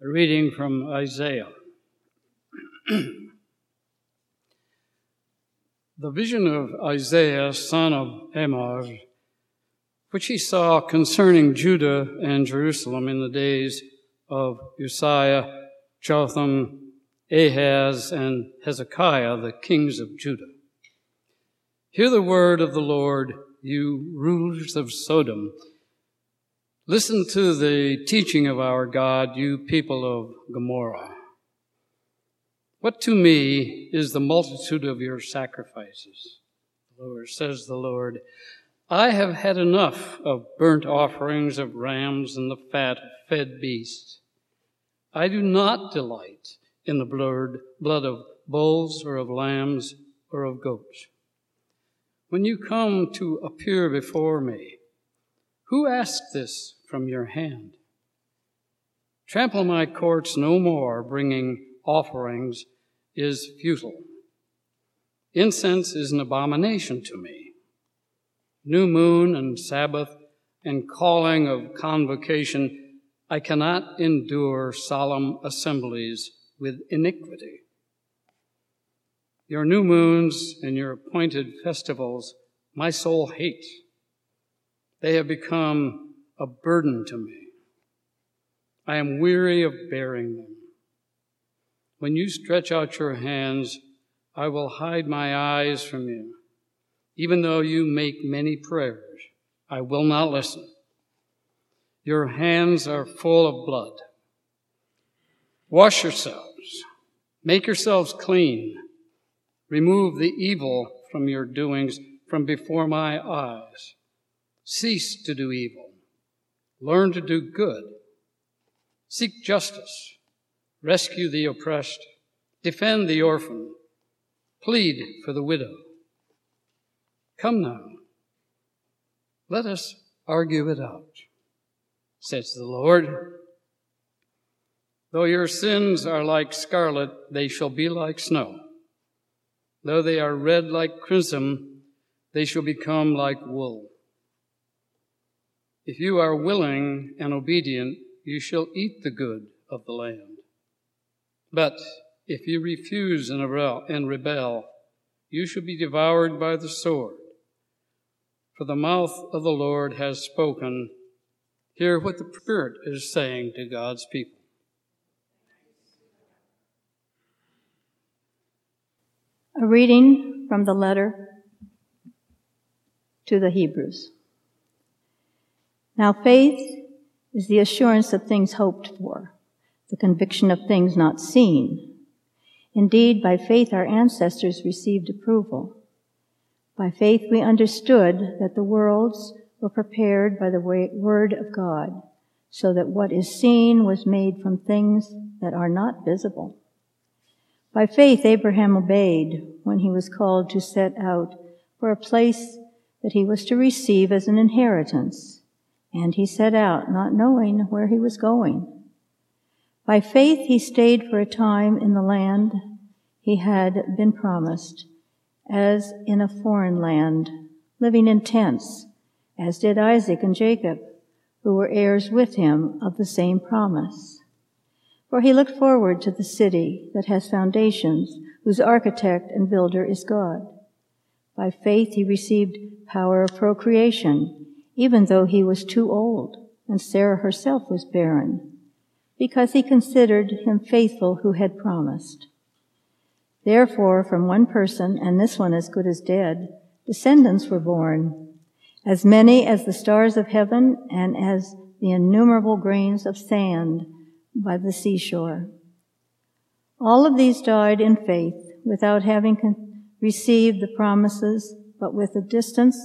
A reading from Isaiah. the vision of Isaiah, son of Amoz, which he saw concerning Judah and Jerusalem in the days of Uzziah, Jotham, Ahaz, and Hezekiah, the kings of Judah. Hear the word of the Lord, you rulers of Sodom. Listen to the teaching of our God, you people of Gomorrah. What to me is the multitude of your sacrifices? Lord says the Lord, I have had enough of burnt offerings of rams and the fat of fed beasts. I do not delight in the blood, blood of bulls or of lambs or of goats. When you come to appear before me, who asked this from your hand? Trample my courts no more, bringing offerings is futile. Incense is an abomination to me. New moon and Sabbath and calling of convocation, I cannot endure solemn assemblies with iniquity. Your new moons and your appointed festivals, my soul hates. They have become a burden to me. I am weary of bearing them. When you stretch out your hands, I will hide my eyes from you. Even though you make many prayers, I will not listen. Your hands are full of blood. Wash yourselves. Make yourselves clean. Remove the evil from your doings from before my eyes. Cease to do evil. Learn to do good. Seek justice. Rescue the oppressed. Defend the orphan. Plead for the widow. Come now. Let us argue it out, says the Lord. Though your sins are like scarlet, they shall be like snow. Though they are red like crimson, they shall become like wool. If you are willing and obedient, you shall eat the good of the land. But if you refuse and rebel, you shall be devoured by the sword. For the mouth of the Lord has spoken. Hear what the Spirit is saying to God's people. A reading from the letter to the Hebrews. Now faith is the assurance of things hoped for, the conviction of things not seen. Indeed, by faith our ancestors received approval. By faith we understood that the worlds were prepared by the word of God, so that what is seen was made from things that are not visible. By faith, Abraham obeyed when he was called to set out for a place that he was to receive as an inheritance. And he set out, not knowing where he was going. By faith, he stayed for a time in the land he had been promised, as in a foreign land, living in tents, as did Isaac and Jacob, who were heirs with him of the same promise. For he looked forward to the city that has foundations, whose architect and builder is God. By faith he received power of procreation, even though he was too old, and Sarah herself was barren, because he considered him faithful who had promised. Therefore, from one person, and this one as good as dead, descendants were born, as many as the stars of heaven and as the innumerable grains of sand by the seashore. All of these died in faith without having con- received the promises, but with a distance,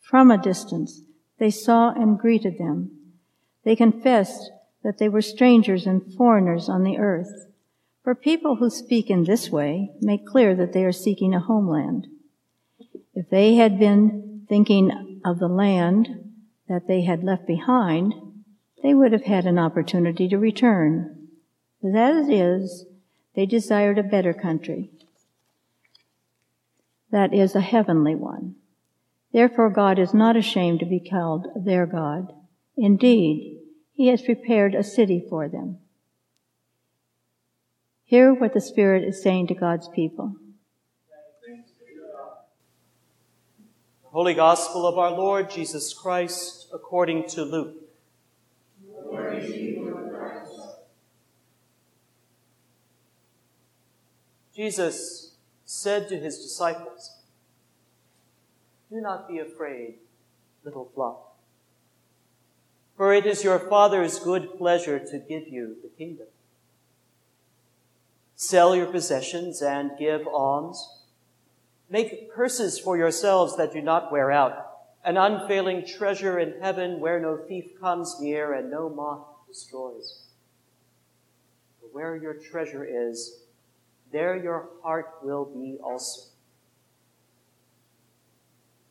from a distance, they saw and greeted them. They confessed that they were strangers and foreigners on the earth. For people who speak in this way make clear that they are seeking a homeland. If they had been thinking of the land that they had left behind, they would have had an opportunity to return. But as it is, they desired a better country. That is a heavenly one. Therefore God is not ashamed to be called their God. Indeed, he has prepared a city for them. Hear what the Spirit is saying to God's people. The Holy Gospel of our Lord Jesus Christ according to Luke. Jesus said to his disciples, Do not be afraid, little flock, for it is your Father's good pleasure to give you the kingdom. Sell your possessions and give alms. Make purses for yourselves that do not wear out, an unfailing treasure in heaven where no thief comes near and no moth destroys. For where your treasure is, there your heart will be also.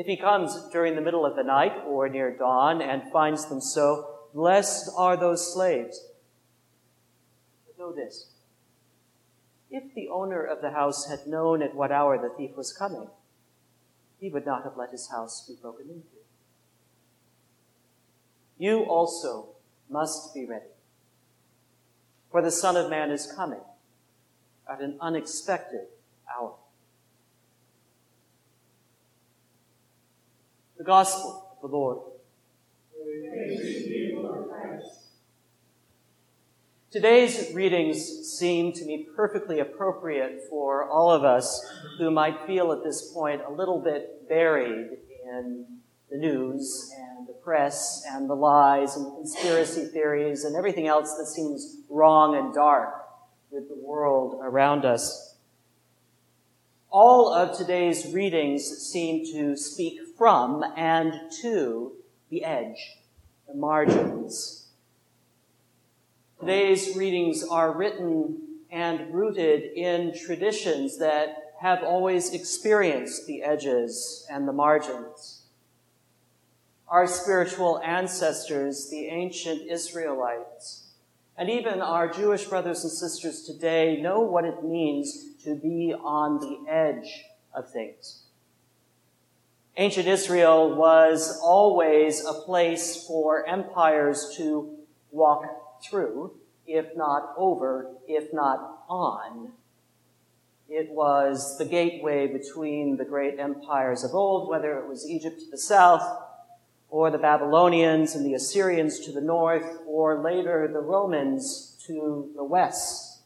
If he comes during the middle of the night or near dawn and finds them so, blessed are those slaves. But know this. If the owner of the house had known at what hour the thief was coming, he would not have let his house be broken into. You also must be ready, for the Son of Man is coming at an unexpected hour. The Gospel of the Lord. Today's readings seem to me perfectly appropriate for all of us who might feel at this point a little bit buried in the news and the press and the lies and the conspiracy theories and everything else that seems wrong and dark with the world around us. All of today's readings seem to speak from and to the edge, the margins, Today's readings are written and rooted in traditions that have always experienced the edges and the margins. Our spiritual ancestors, the ancient Israelites, and even our Jewish brothers and sisters today know what it means to be on the edge of things. Ancient Israel was always a place for empires to walk through, if not over, if not on. It was the gateway between the great empires of old, whether it was Egypt to the south, or the Babylonians and the Assyrians to the north, or later the Romans to the west.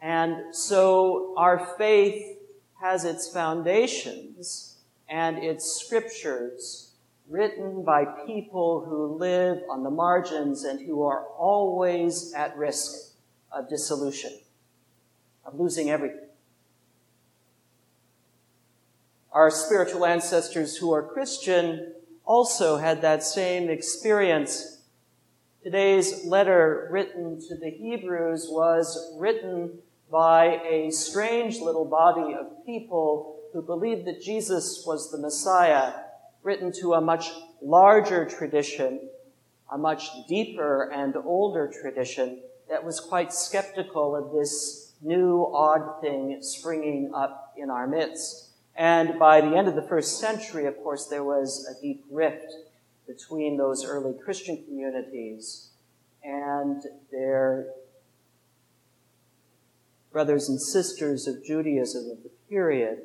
And so our faith has its foundations and its scriptures written by people who live on the margins and who are always at risk of dissolution, of losing everything. Our spiritual ancestors who are Christian also had that same experience. Today's letter written to the Hebrews was written by a strange little body of people who believed that Jesus was the Messiah written to a much larger tradition, a much deeper and older tradition that was quite skeptical of this new odd thing springing up in our midst. And by the end of the first century, of course, there was a deep rift between those early Christian communities and their brothers and sisters of Judaism of the period,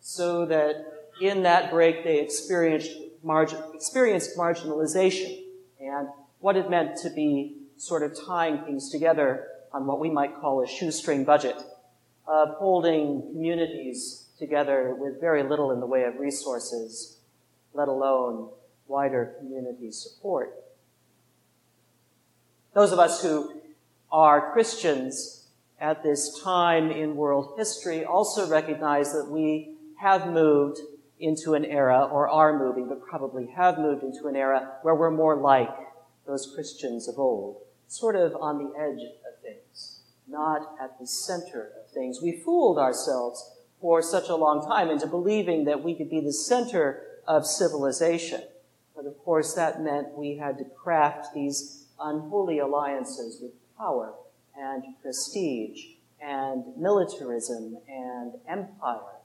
so that in that break, they experienced, margin, experienced marginalization and what it meant to be sort of tying things together on what we might call a shoestring budget of holding communities together with very little in the way of resources, let alone wider community support. Those of us who are Christians at this time in world history also recognize that we have moved into an era, or are moving, but probably have moved into an era where we're more like those Christians of old, sort of on the edge of things, not at the center of things. We fooled ourselves for such a long time into believing that we could be the center of civilization. But of course, that meant we had to craft these unholy alliances with power and prestige and militarism and empire.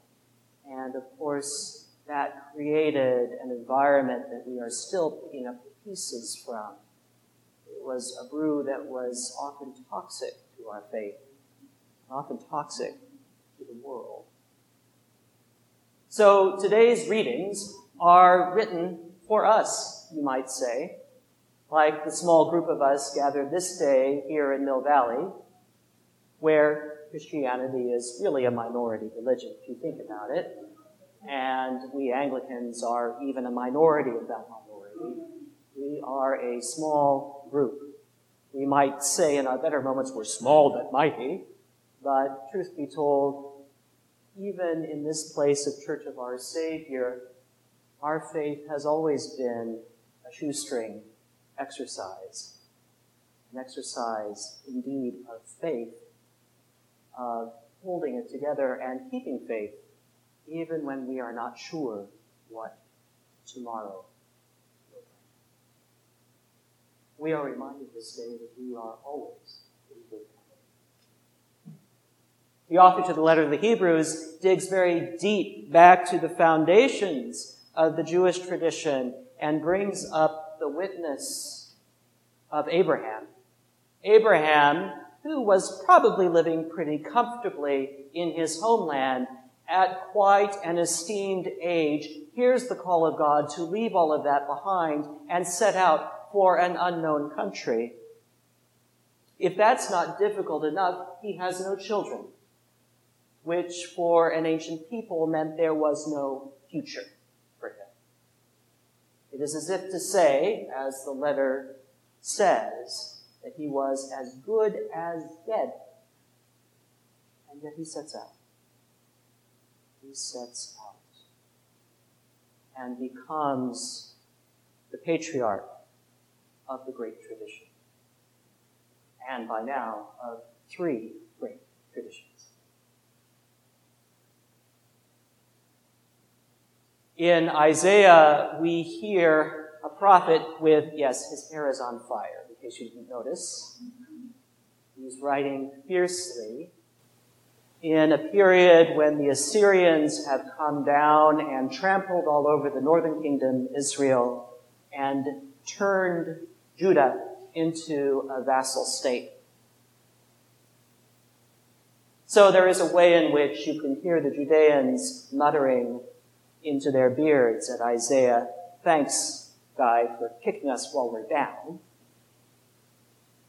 And of course, that created an environment that we are still picking up pieces from. It was a brew that was often toxic to our faith, often toxic to the world. So today's readings are written for us, you might say, like the small group of us gathered this day here in Mill Valley, where Christianity is really a minority religion, if you think about it. And we Anglicans are even a minority of that minority. We are a small group. We might say in our better moments, we're small but mighty. But truth be told, even in this place of Church of Our Savior, our faith has always been a shoestring exercise. An exercise, indeed, of faith, of holding it together and keeping faith, even when we are not sure what tomorrow will bring. We are reminded this day that we are always in good company. The author to the letter of the Hebrews digs very deep back to the foundations of the Jewish tradition and brings up the witness of Abraham. Abraham, who was probably living pretty comfortably in his homeland at quite an esteemed age, hears the call of God to leave all of that behind and set out for an unknown country. If that's not difficult enough, he has no children, which for an ancient people meant there was no future. For him. It is as if to say, as the letter says, that he was as good as dead. And yet he sets out. He sets out and becomes the patriarch of the great tradition. And by now, of three great traditions. In Isaiah, we hear a prophet with, yes, his hair is on fire, in case you didn't notice. He's writing fiercely in a period when the Assyrians have come down and trampled all over the northern kingdom, Israel, and turned Judah into a vassal state. So there is a way in which you can hear the Judeans muttering, into their beards at Isaiah, thanks, Guy, for kicking us while we're down.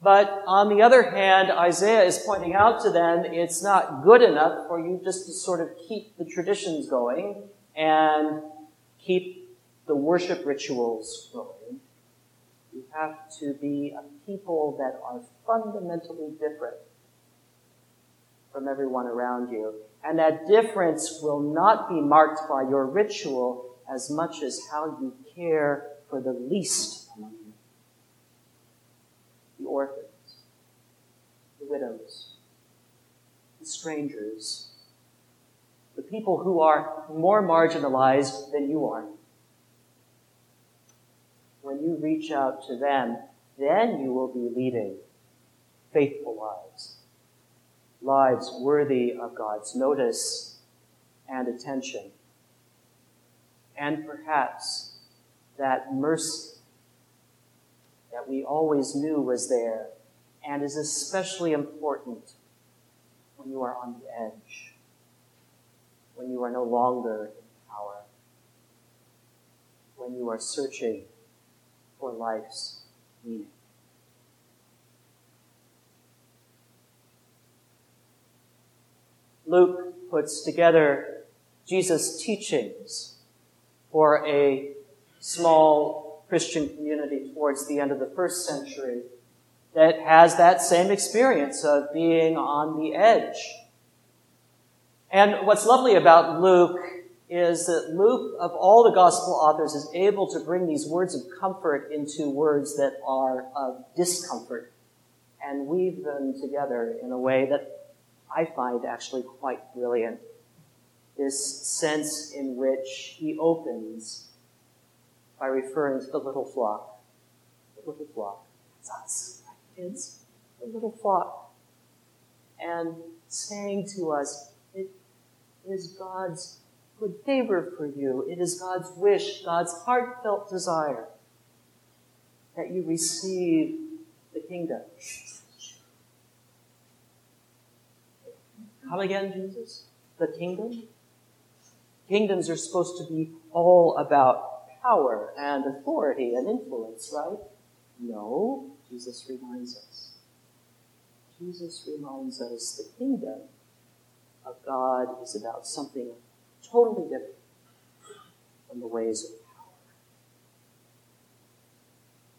But on the other hand, Isaiah is pointing out to them it's not good enough for you just to sort of keep the traditions going and keep the worship rituals going. You have to be a people that are fundamentally different from everyone around you. And that difference will not be marked by your ritual as much as how you care for the least. The orphans, the widows, the strangers, the people who are more marginalized than you are. When you reach out to them, then you will be leading faithful lives lives worthy of God's notice and attention. And perhaps that mercy that we always knew was there and is especially important when you are on the edge, when you are no longer in power, when you are searching for life's meaning. Luke puts together Jesus' teachings for a small Christian community towards the end of the first century that has that same experience of being on the edge. And what's lovely about Luke is that Luke, of all the gospel authors, is able to bring these words of comfort into words that are of discomfort and weave them together in a way that I find actually quite brilliant. This sense in which he opens by referring to the little flock. The little flock. It's us, kids? The little flock. And saying to us, it is God's good favor for you. It is God's wish, God's heartfelt desire that you receive the kingdom. Come again, Jesus? The kingdom? Kingdoms are supposed to be all about power and authority and influence, right? No, Jesus reminds us. Jesus reminds us the kingdom of God is about something totally different from the ways of power.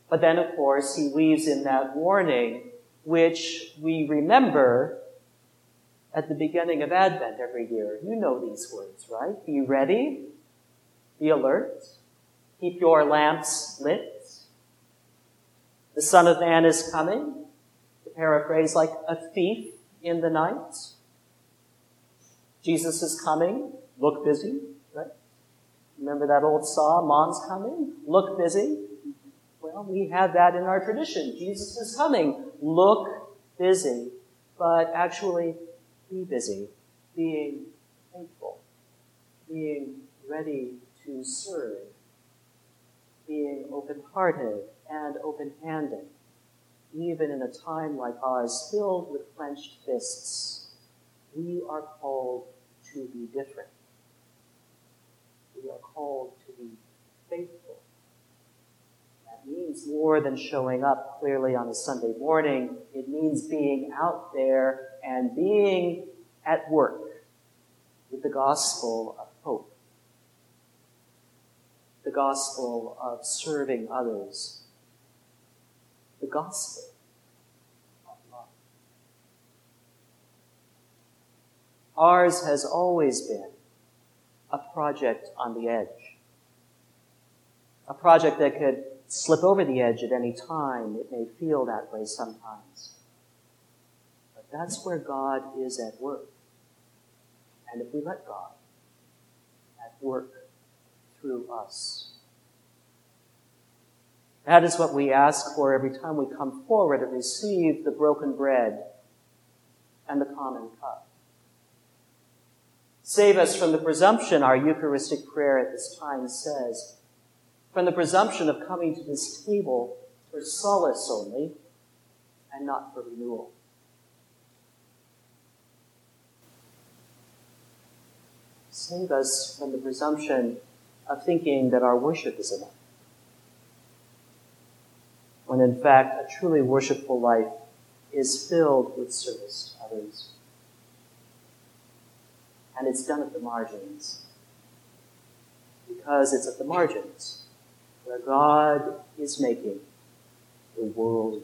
But then, of course, he weaves in that warning, which we remember at the beginning of Advent every year. You know these words, right? Be ready, be alert, keep your lamps lit. The Son of Man is coming, to paraphrase like a thief in the night. Jesus is coming, look busy, right? Remember that old saw, Mom's coming, look busy? Well, we have that in our tradition. Jesus is coming, look busy, but actually be busy, being faithful, being ready to serve, being open hearted and open handed, even in a time like ours filled with clenched fists. We are called to be different. We are called to be faithful. That means more than showing up clearly on a Sunday morning. It means being out there and being at work with the gospel of the gospel of serving others, the gospel of love. Ours has always been a project on the edge, a project that could slip over the edge at any time. It may feel that way sometimes. But that's where God is at work. And if we let God at work through us, that is what we ask for every time we come forward and receive the broken bread and the common cup. Save us from the presumption, our Eucharistic prayer at this time says, from the presumption of coming to this table for solace only and not for renewal. save us from the presumption of thinking that our worship is enough. When in fact, a truly worshipful life is filled with service to others. And it's done at the margins. Because it's at the margins where God is making the world